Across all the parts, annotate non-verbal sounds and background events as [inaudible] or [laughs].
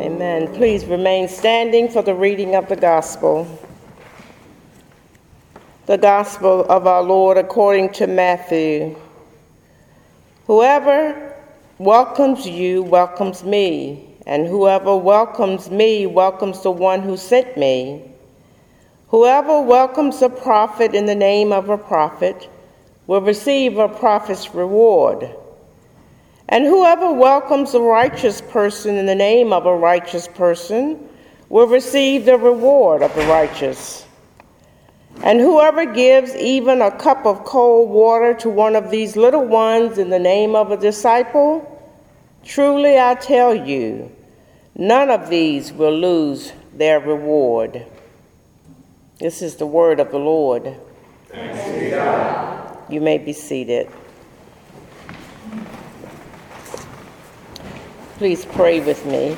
Amen. Please remain standing for the reading of the gospel. The gospel of our Lord according to Matthew. Whoever welcomes you welcomes me, and whoever welcomes me welcomes the one who sent me. Whoever welcomes a prophet in the name of a prophet will receive a prophet's reward. And whoever welcomes a righteous person in the name of a righteous person will receive the reward of the righteous. And whoever gives even a cup of cold water to one of these little ones in the name of a disciple, truly I tell you, none of these will lose their reward. This is the word of the Lord. You may be seated. Please pray with me.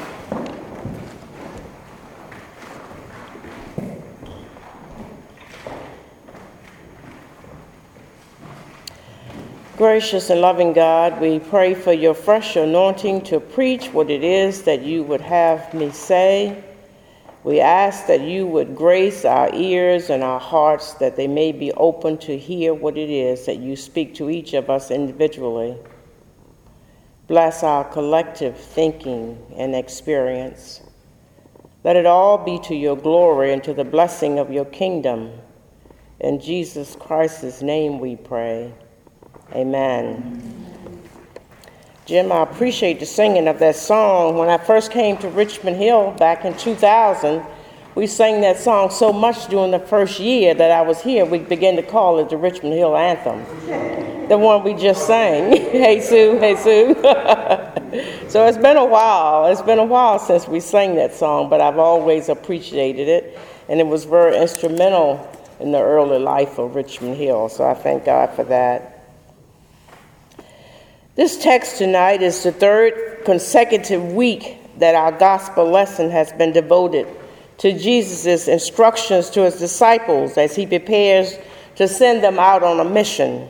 Gracious and loving God, we pray for your fresh anointing to preach what it is that you would have me say. We ask that you would grace our ears and our hearts that they may be open to hear what it is that you speak to each of us individually. Bless our collective thinking and experience. Let it all be to your glory and to the blessing of your kingdom. In Jesus Christ's name we pray. Amen. Jim, I appreciate the singing of that song. When I first came to Richmond Hill back in 2000, we sang that song so much during the first year that I was here, we began to call it the Richmond Hill Anthem the one we just sang. [laughs] hey Sue, hey Sue. [laughs] so it's been a while. It's been a while since we sang that song, but I've always appreciated it, and it was very instrumental in the early life of Richmond Hill. So I thank God for that. This text tonight is the third consecutive week that our gospel lesson has been devoted to Jesus' instructions to his disciples as he prepares to send them out on a mission.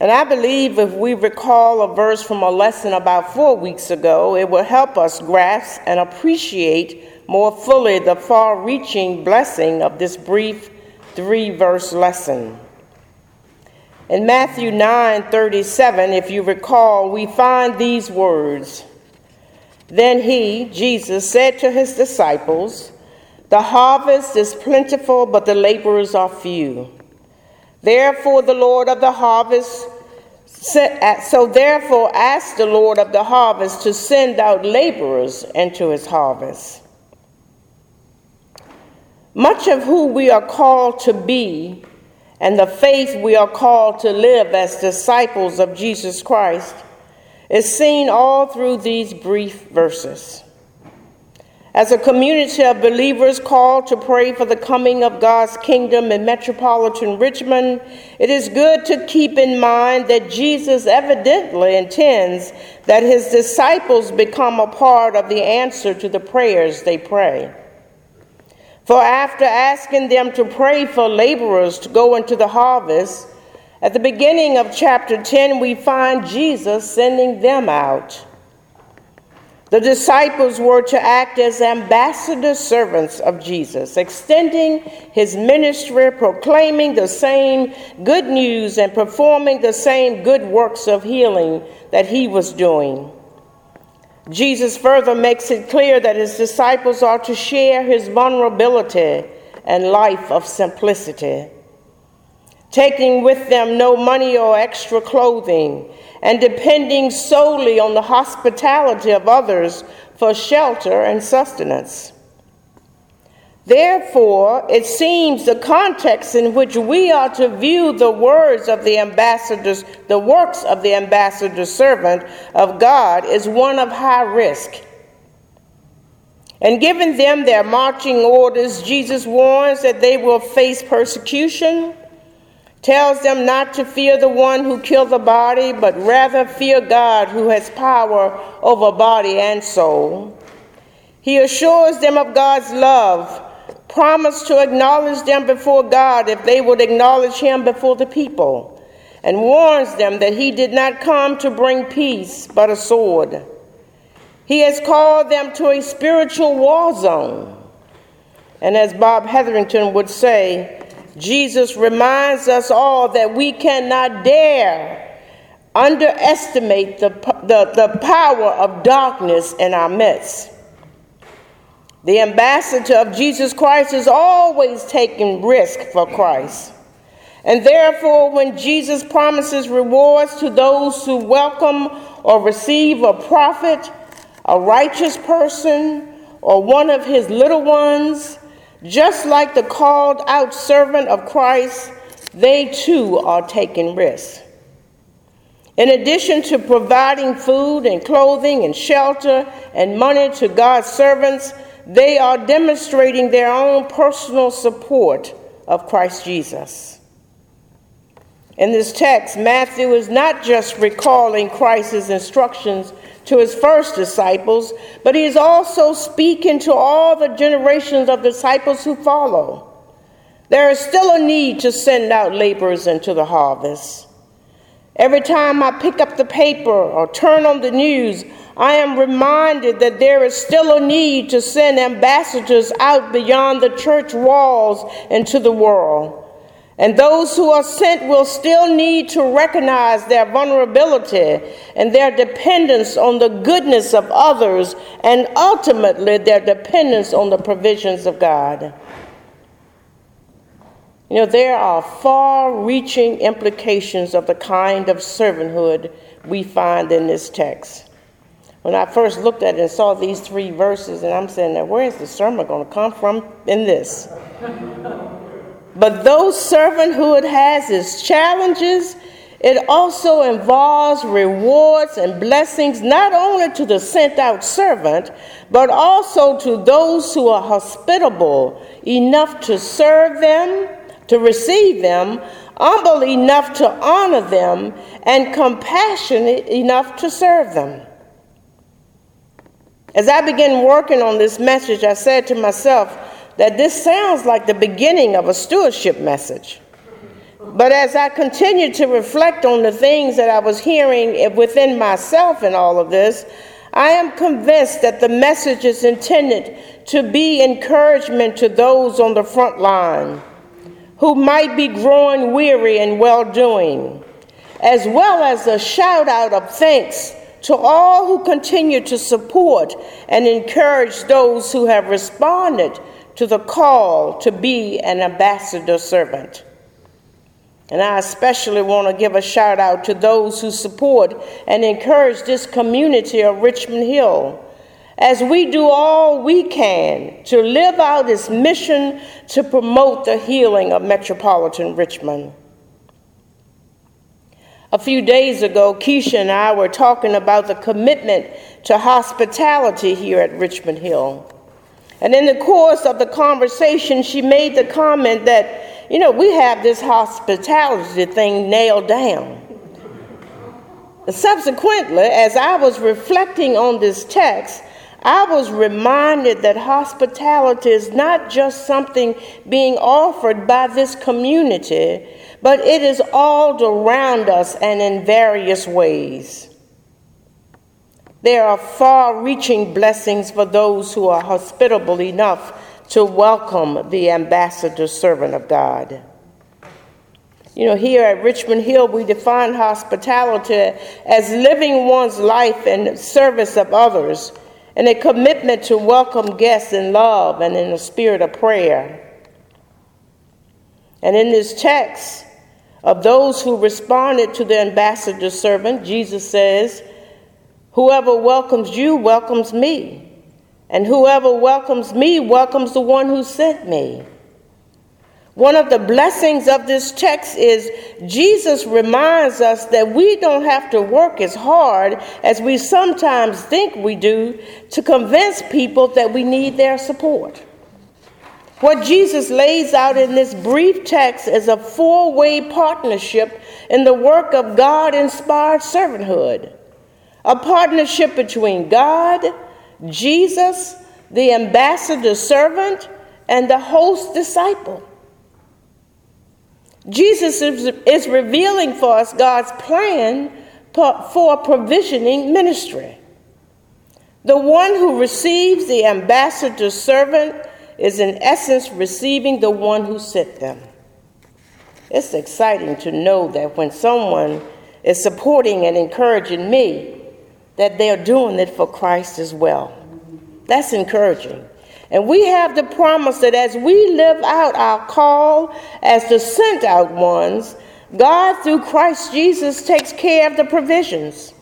And I believe if we recall a verse from a lesson about four weeks ago, it will help us grasp and appreciate more fully the far reaching blessing of this brief three verse lesson. In Matthew 9 37, if you recall, we find these words Then he, Jesus, said to his disciples, The harvest is plentiful, but the laborers are few. Therefore, the Lord of the harvest, so therefore, ask the Lord of the harvest to send out laborers into his harvest. Much of who we are called to be and the faith we are called to live as disciples of Jesus Christ is seen all through these brief verses. As a community of believers called to pray for the coming of God's kingdom in metropolitan Richmond, it is good to keep in mind that Jesus evidently intends that his disciples become a part of the answer to the prayers they pray. For after asking them to pray for laborers to go into the harvest, at the beginning of chapter 10, we find Jesus sending them out. The disciples were to act as ambassador servants of Jesus, extending his ministry, proclaiming the same good news, and performing the same good works of healing that he was doing. Jesus further makes it clear that his disciples are to share his vulnerability and life of simplicity, taking with them no money or extra clothing and depending solely on the hospitality of others for shelter and sustenance. Therefore, it seems the context in which we are to view the words of the ambassadors, the works of the ambassador servant of God, is one of high risk. And giving them their marching orders, Jesus warns that they will face persecution tells them not to fear the one who killed the body, but rather fear God who has power over body and soul. He assures them of God's love, promised to acknowledge them before God if they would acknowledge him before the people, and warns them that he did not come to bring peace, but a sword. He has called them to a spiritual war zone. And as Bob Hetherington would say, Jesus reminds us all that we cannot dare underestimate the, the, the power of darkness in our midst. The ambassador of Jesus Christ is always taking risk for Christ. And therefore, when Jesus promises rewards to those who welcome or receive a prophet, a righteous person, or one of his little ones, just like the called out servant of Christ, they too are taking risks. In addition to providing food and clothing and shelter and money to God's servants, they are demonstrating their own personal support of Christ Jesus. In this text, Matthew is not just recalling Christ's instructions to his first disciples, but he is also speaking to all the generations of disciples who follow. There is still a need to send out laborers into the harvest. Every time I pick up the paper or turn on the news, I am reminded that there is still a need to send ambassadors out beyond the church walls into the world. And those who are sent will still need to recognize their vulnerability and their dependence on the goodness of others and ultimately their dependence on the provisions of God. You know, there are far reaching implications of the kind of servanthood we find in this text. When I first looked at it and saw these three verses, and I'm saying, now where is the sermon going to come from in this? But though servanthood has its challenges, it also involves rewards and blessings not only to the sent out servant, but also to those who are hospitable enough to serve them, to receive them, humble enough to honor them, and compassionate enough to serve them. As I began working on this message, I said to myself, that this sounds like the beginning of a stewardship message. But as I continued to reflect on the things that I was hearing within myself in all of this, I am convinced that the message is intended to be encouragement to those on the front line who might be growing weary in well doing, as well as a shout out of thanks to all who continue to support and encourage those who have responded to the call to be an ambassador servant. And I especially want to give a shout out to those who support and encourage this community of Richmond Hill as we do all we can to live out its mission to promote the healing of metropolitan Richmond. A few days ago, Keisha and I were talking about the commitment to hospitality here at Richmond Hill. And in the course of the conversation, she made the comment that, you know, we have this hospitality thing nailed down. Subsequently, as I was reflecting on this text, I was reminded that hospitality is not just something being offered by this community, but it is all around us and in various ways. There are far reaching blessings for those who are hospitable enough to welcome the ambassador servant of God. You know, here at Richmond Hill, we define hospitality as living one's life in service of others and a commitment to welcome guests in love and in a spirit of prayer. And in this text, of those who responded to the ambassador servant, Jesus says, Whoever welcomes you welcomes me, and whoever welcomes me welcomes the one who sent me. One of the blessings of this text is Jesus reminds us that we don't have to work as hard as we sometimes think we do to convince people that we need their support. What Jesus lays out in this brief text is a four way partnership in the work of God inspired servanthood a partnership between God, Jesus, the ambassador servant, and the host disciple. Jesus is, is revealing for us God's plan for provisioning ministry. The one who receives the ambassador's servant is, in essence, receiving the one who sent them. It's exciting to know that when someone is supporting and encouraging me, that they're doing it for Christ as well. That's encouraging. And we have the promise that as we live out our call as the sent out ones, God, through Christ Jesus, takes care of the provisions.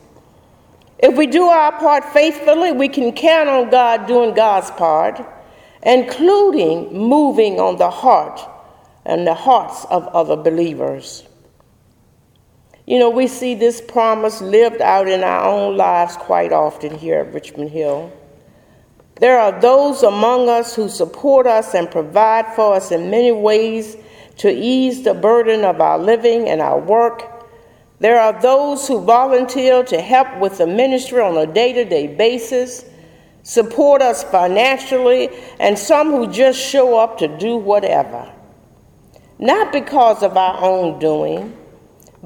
If we do our part faithfully, we can count on God doing God's part, including moving on the heart and the hearts of other believers. You know, we see this promise lived out in our own lives quite often here at Richmond Hill. There are those among us who support us and provide for us in many ways to ease the burden of our living and our work. There are those who volunteer to help with the ministry on a day to day basis, support us financially, and some who just show up to do whatever. Not because of our own doing,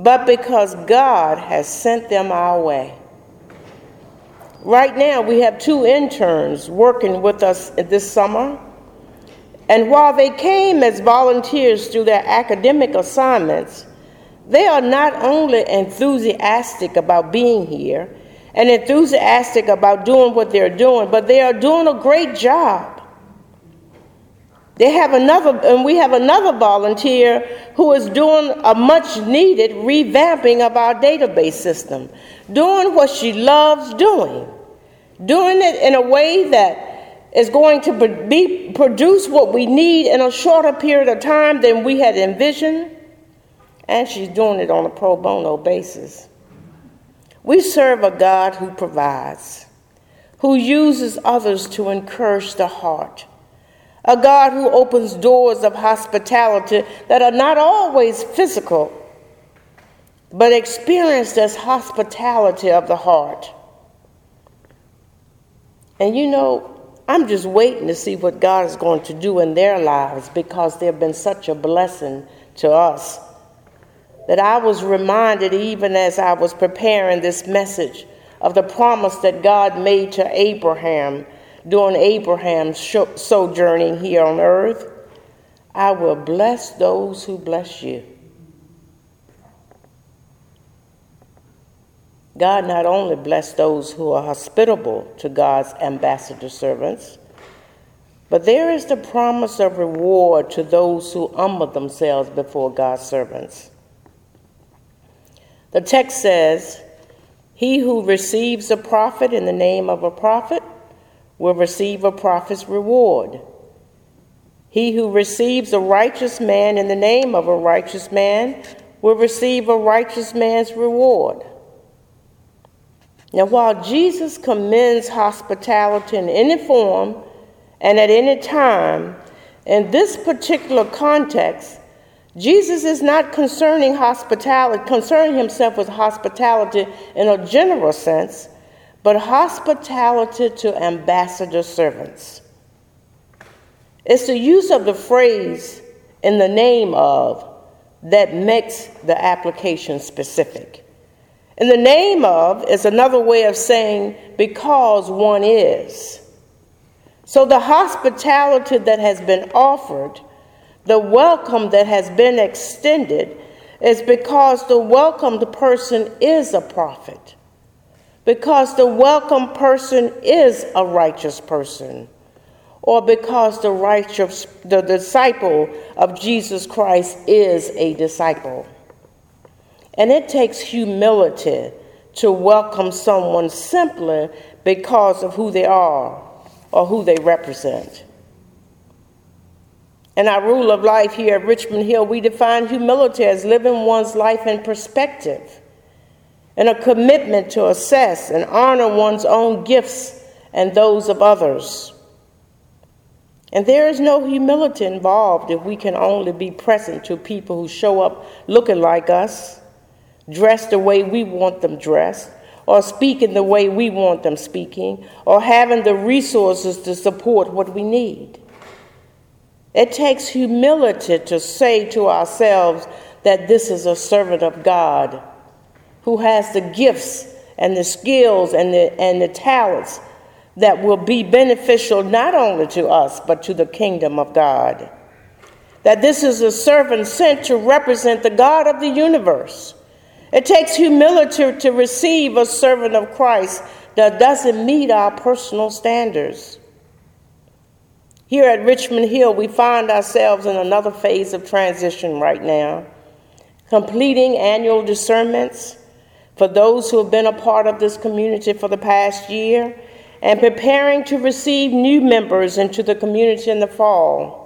but because God has sent them our way. Right now, we have two interns working with us this summer. And while they came as volunteers through their academic assignments, they are not only enthusiastic about being here and enthusiastic about doing what they're doing, but they are doing a great job. They have another, and we have another volunteer who is doing a much needed revamping of our database system, doing what she loves doing, doing it in a way that is going to be, produce what we need in a shorter period of time than we had envisioned, and she's doing it on a pro bono basis. We serve a God who provides, who uses others to encourage the heart, a God who opens doors of hospitality that are not always physical, but experienced as hospitality of the heart. And you know, I'm just waiting to see what God is going to do in their lives because they've been such a blessing to us. That I was reminded, even as I was preparing this message, of the promise that God made to Abraham during Abraham's sojourning here on earth. I will bless those who bless you. God not only bless those who are hospitable to God's ambassador servants, but there is the promise of reward to those who humble themselves before God's servants. The text says, He who receives a prophet in the name of a prophet will receive a prophet's reward. He who receives a righteous man in the name of a righteous man will receive a righteous man's reward. Now, while Jesus commends hospitality in any form and at any time, in this particular context, Jesus is not concerning hospitality, concerning himself with hospitality in a general sense, but hospitality to ambassador servants. It's the use of the phrase in the name of that makes the application specific. In the name of is another way of saying because one is. So the hospitality that has been offered, the welcome that has been extended, is because the welcomed person is a prophet. Because the welcome person is a righteous person. Or because the righteous the disciple of Jesus Christ is a disciple. And it takes humility to welcome someone simply because of who they are or who they represent. In our rule of life here at Richmond Hill, we define humility as living one's life in perspective and a commitment to assess and honor one's own gifts and those of others. And there is no humility involved if we can only be present to people who show up looking like us dressed the way we want them dressed, or speaking the way we want them speaking, or having the resources to support what we need. It takes humility to say to ourselves that this is a servant of God who has the gifts and the skills and the, and the talents that will be beneficial not only to us, but to the kingdom of God. That this is a servant sent to represent the God of the universe. It takes humility to receive a servant of Christ that doesn't meet our personal standards. Here at Richmond Hill, we find ourselves in another phase of transition right now, completing annual discernments for those who have been a part of this community for the past year and preparing to receive new members into the community in the fall.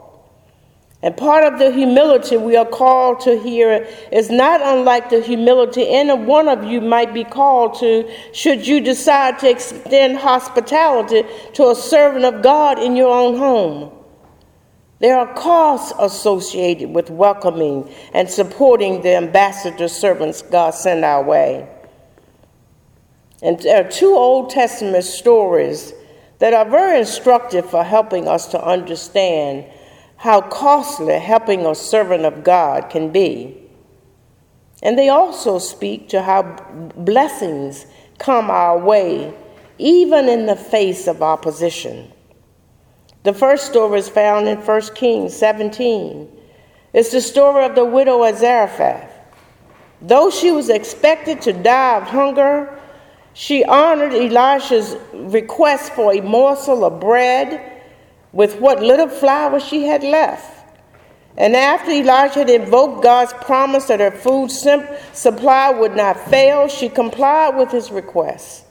And part of the humility we are called to here is not unlike the humility any one of you might be called to should you decide to extend hospitality to a servant of God in your own home. There are costs associated with welcoming and supporting the ambassador servants God sent our way. And there are two Old Testament stories that are very instructive for helping us to understand how costly helping a servant of God can be. And they also speak to how blessings come our way, even in the face of opposition. The first story is found in 1 Kings 17. It's the story of the widow of Zarephath. Though she was expected to die of hunger, she honored Elisha's request for a morsel of bread with what little flour she had left. And after Elijah had invoked God's promise that her food supply would not fail, she complied with his request.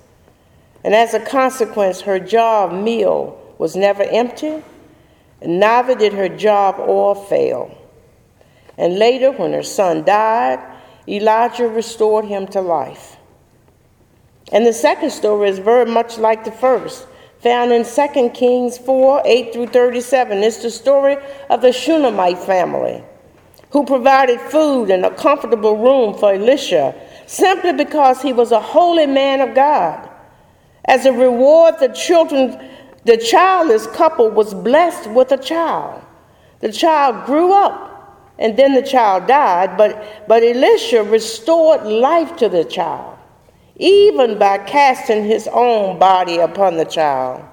And as a consequence, her jar of meal was never empty, and neither did her jar of oil fail. And later, when her son died, Elijah restored him to life. And the second story is very much like the first, found in 2 Kings 4 8 through 37. It's the story of the Shunammite family who provided food and a comfortable room for Elisha simply because he was a holy man of God. As a reward, the children, the childless couple was blessed with a child. The child grew up and then the child died, but, but Elisha restored life to the child even by casting his own body upon the child.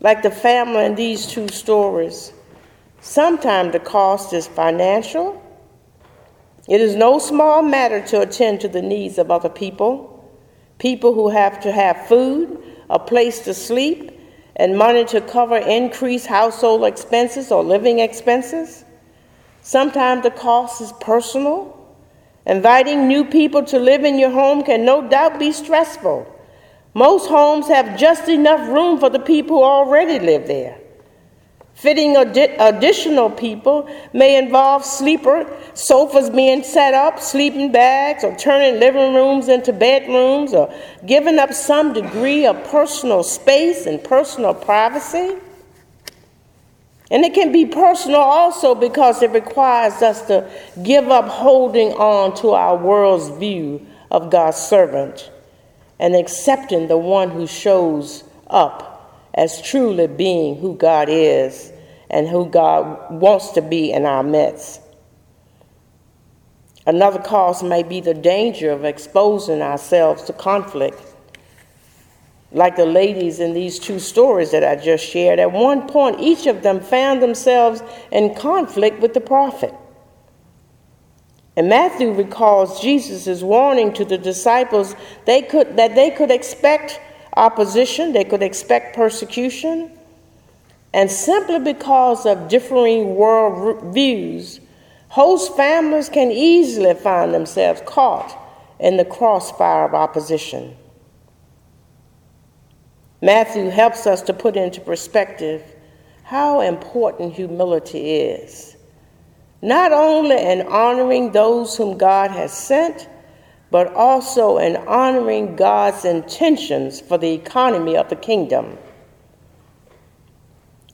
Like the family in these two stories, sometimes the cost is financial. It is no small matter to attend to the needs of other people, people who have to have food, a place to sleep, and money to cover increased household expenses or living expenses. Sometimes the cost is personal Inviting new people to live in your home can no doubt be stressful. Most homes have just enough room for the people who already live there. Fitting additional people may involve sleeper sofas being set up, sleeping bags, or turning living rooms into bedrooms, or giving up some degree of personal space and personal privacy. And it can be personal also because it requires us to give up holding on to our world's view of God's servant and accepting the one who shows up as truly being who God is and who God wants to be in our midst. Another cause may be the danger of exposing ourselves to conflict like the ladies in these two stories that I just shared, at one point each of them found themselves in conflict with the prophet. And Matthew recalls Jesus' warning to the disciples they could, that they could expect opposition, they could expect persecution, and simply because of differing world views, host families can easily find themselves caught in the crossfire of opposition. Matthew helps us to put into perspective how important humility is, not only in honoring those whom God has sent, but also in honoring God's intentions for the economy of the kingdom.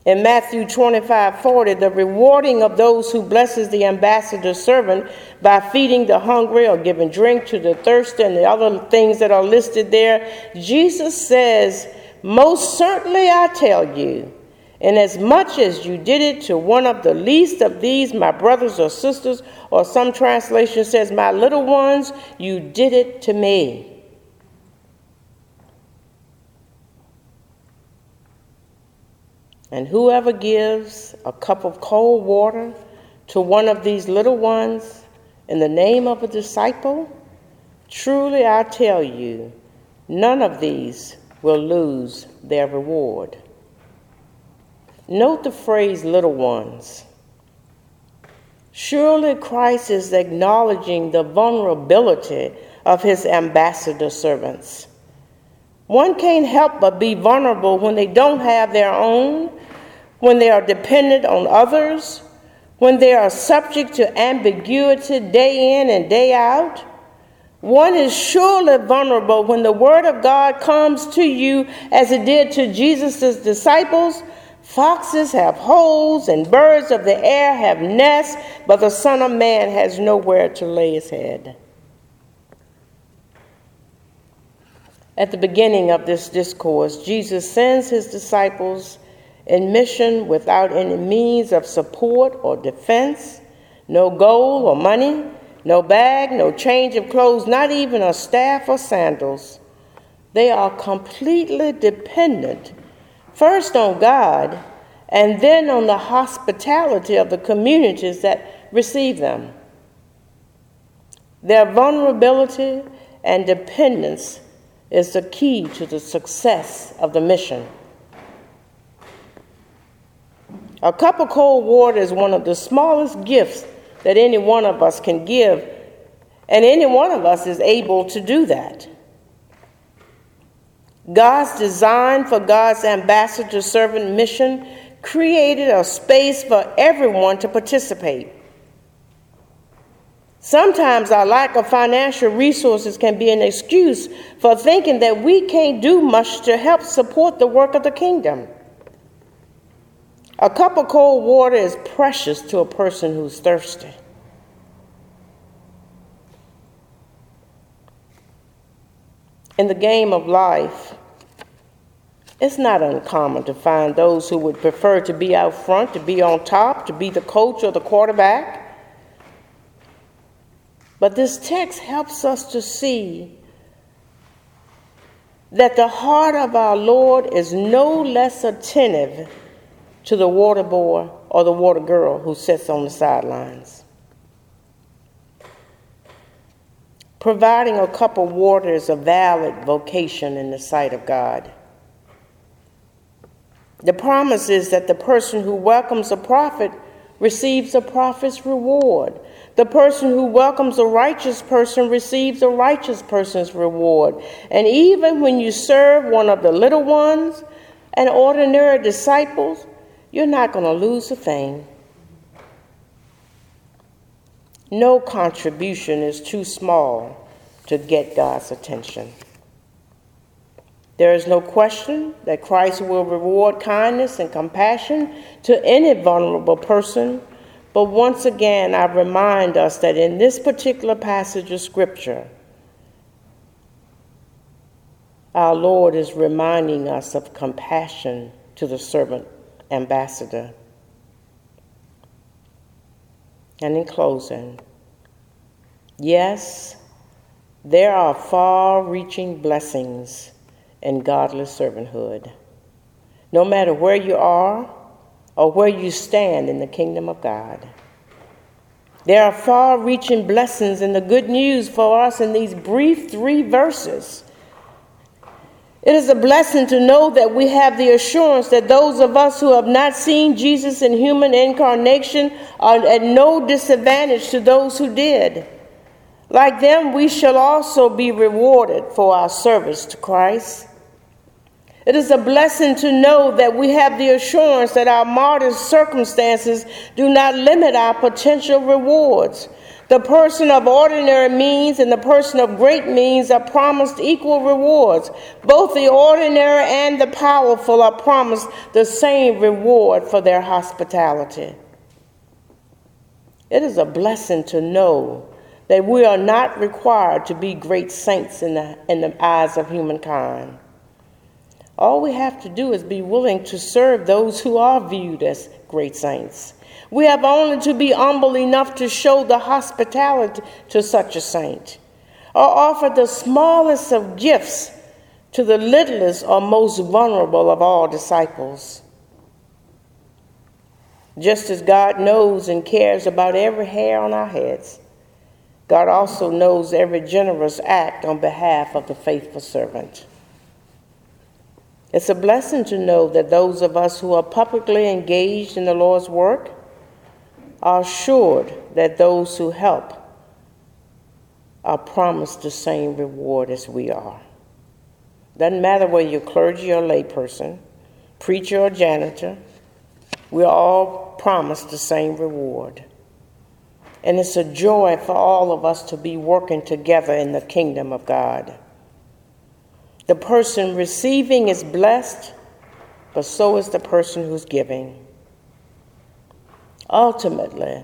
In Matthew 25 40, the rewarding of those who blesses the ambassador's servant by feeding the hungry or giving drink to the thirsty and the other things that are listed there, Jesus says, most certainly I tell you, inasmuch as you did it to one of the least of these, my brothers or sisters, or some translation says, my little ones, you did it to me. And whoever gives a cup of cold water to one of these little ones in the name of a disciple, truly I tell you, none of these will lose their reward. Note the phrase little ones. Surely Christ is acknowledging the vulnerability of his ambassador servants. One can't help but be vulnerable when they don't have their own, when they are dependent on others, when they are subject to ambiguity day in and day out. One is surely vulnerable when the Word of God comes to you as it did to Jesus' disciples. Foxes have holes and birds of the air have nests, but the Son of Man has nowhere to lay his head. At the beginning of this discourse, Jesus sends his disciples in mission without any means of support or defense, no gold or money, no bag, no change of clothes, not even a staff or sandals. They are completely dependent, first on God, and then on the hospitality of the communities that receive them. Their vulnerability and dependence is the key to the success of the mission. A cup of cold water is one of the smallest gifts that any one of us can give, and any one of us is able to do that. God's design for God's ambassador servant mission created a space for everyone to participate. Sometimes our lack of financial resources can be an excuse for thinking that we can't do much to help support the work of the kingdom. A cup of cold water is precious to a person who's thirsty. In the game of life, it's not uncommon to find those who would prefer to be out front, to be on top, to be the coach or the quarterback. But this text helps us to see that the heart of our Lord is no less attentive to the water boy or the water girl who sits on the sidelines. Providing a cup of water is a valid vocation in the sight of God. The promise is that the person who welcomes a prophet receives a prophet's reward. The person who welcomes a righteous person receives a righteous person's reward. And even when you serve one of the little ones and ordinary disciples, you're not going to lose a thing. No contribution is too small to get God's attention. There is no question that Christ will reward kindness and compassion to any vulnerable person but once again, I remind us that in this particular passage of Scripture, our Lord is reminding us of compassion to the servant ambassador. And in closing, yes, there are far reaching blessings in godly servanthood. No matter where you are, or where you stand in the kingdom of God. There are far reaching blessings in the good news for us in these brief three verses. It is a blessing to know that we have the assurance that those of us who have not seen Jesus in human incarnation are at no disadvantage to those who did. Like them, we shall also be rewarded for our service to Christ. It is a blessing to know that we have the assurance that our martyrs' circumstances do not limit our potential rewards. The person of ordinary means and the person of great means are promised equal rewards. Both the ordinary and the powerful are promised the same reward for their hospitality. It is a blessing to know that we are not required to be great saints in the, in the eyes of humankind. All we have to do is be willing to serve those who are viewed as great saints. We have only to be humble enough to show the hospitality to such a saint, or offer the smallest of gifts to the littlest or most vulnerable of all disciples. Just as God knows and cares about every hair on our heads, God also knows every generous act on behalf of the faithful servant. It's a blessing to know that those of us who are publicly engaged in the Lord's work are assured that those who help are promised the same reward as we are. Doesn't matter whether you're clergy or layperson, preacher or janitor, we're all promised the same reward. And it's a joy for all of us to be working together in the kingdom of God. The person receiving is blessed, but so is the person who's giving. Ultimately,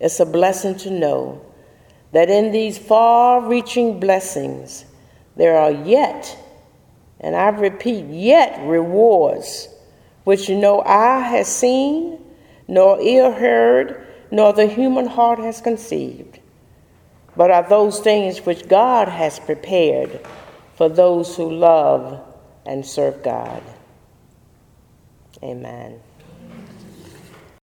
it's a blessing to know that in these far reaching blessings, there are yet, and I repeat, yet rewards which no eye has seen, nor ear heard, nor the human heart has conceived, but are those things which God has prepared for those who love and serve God. Amen.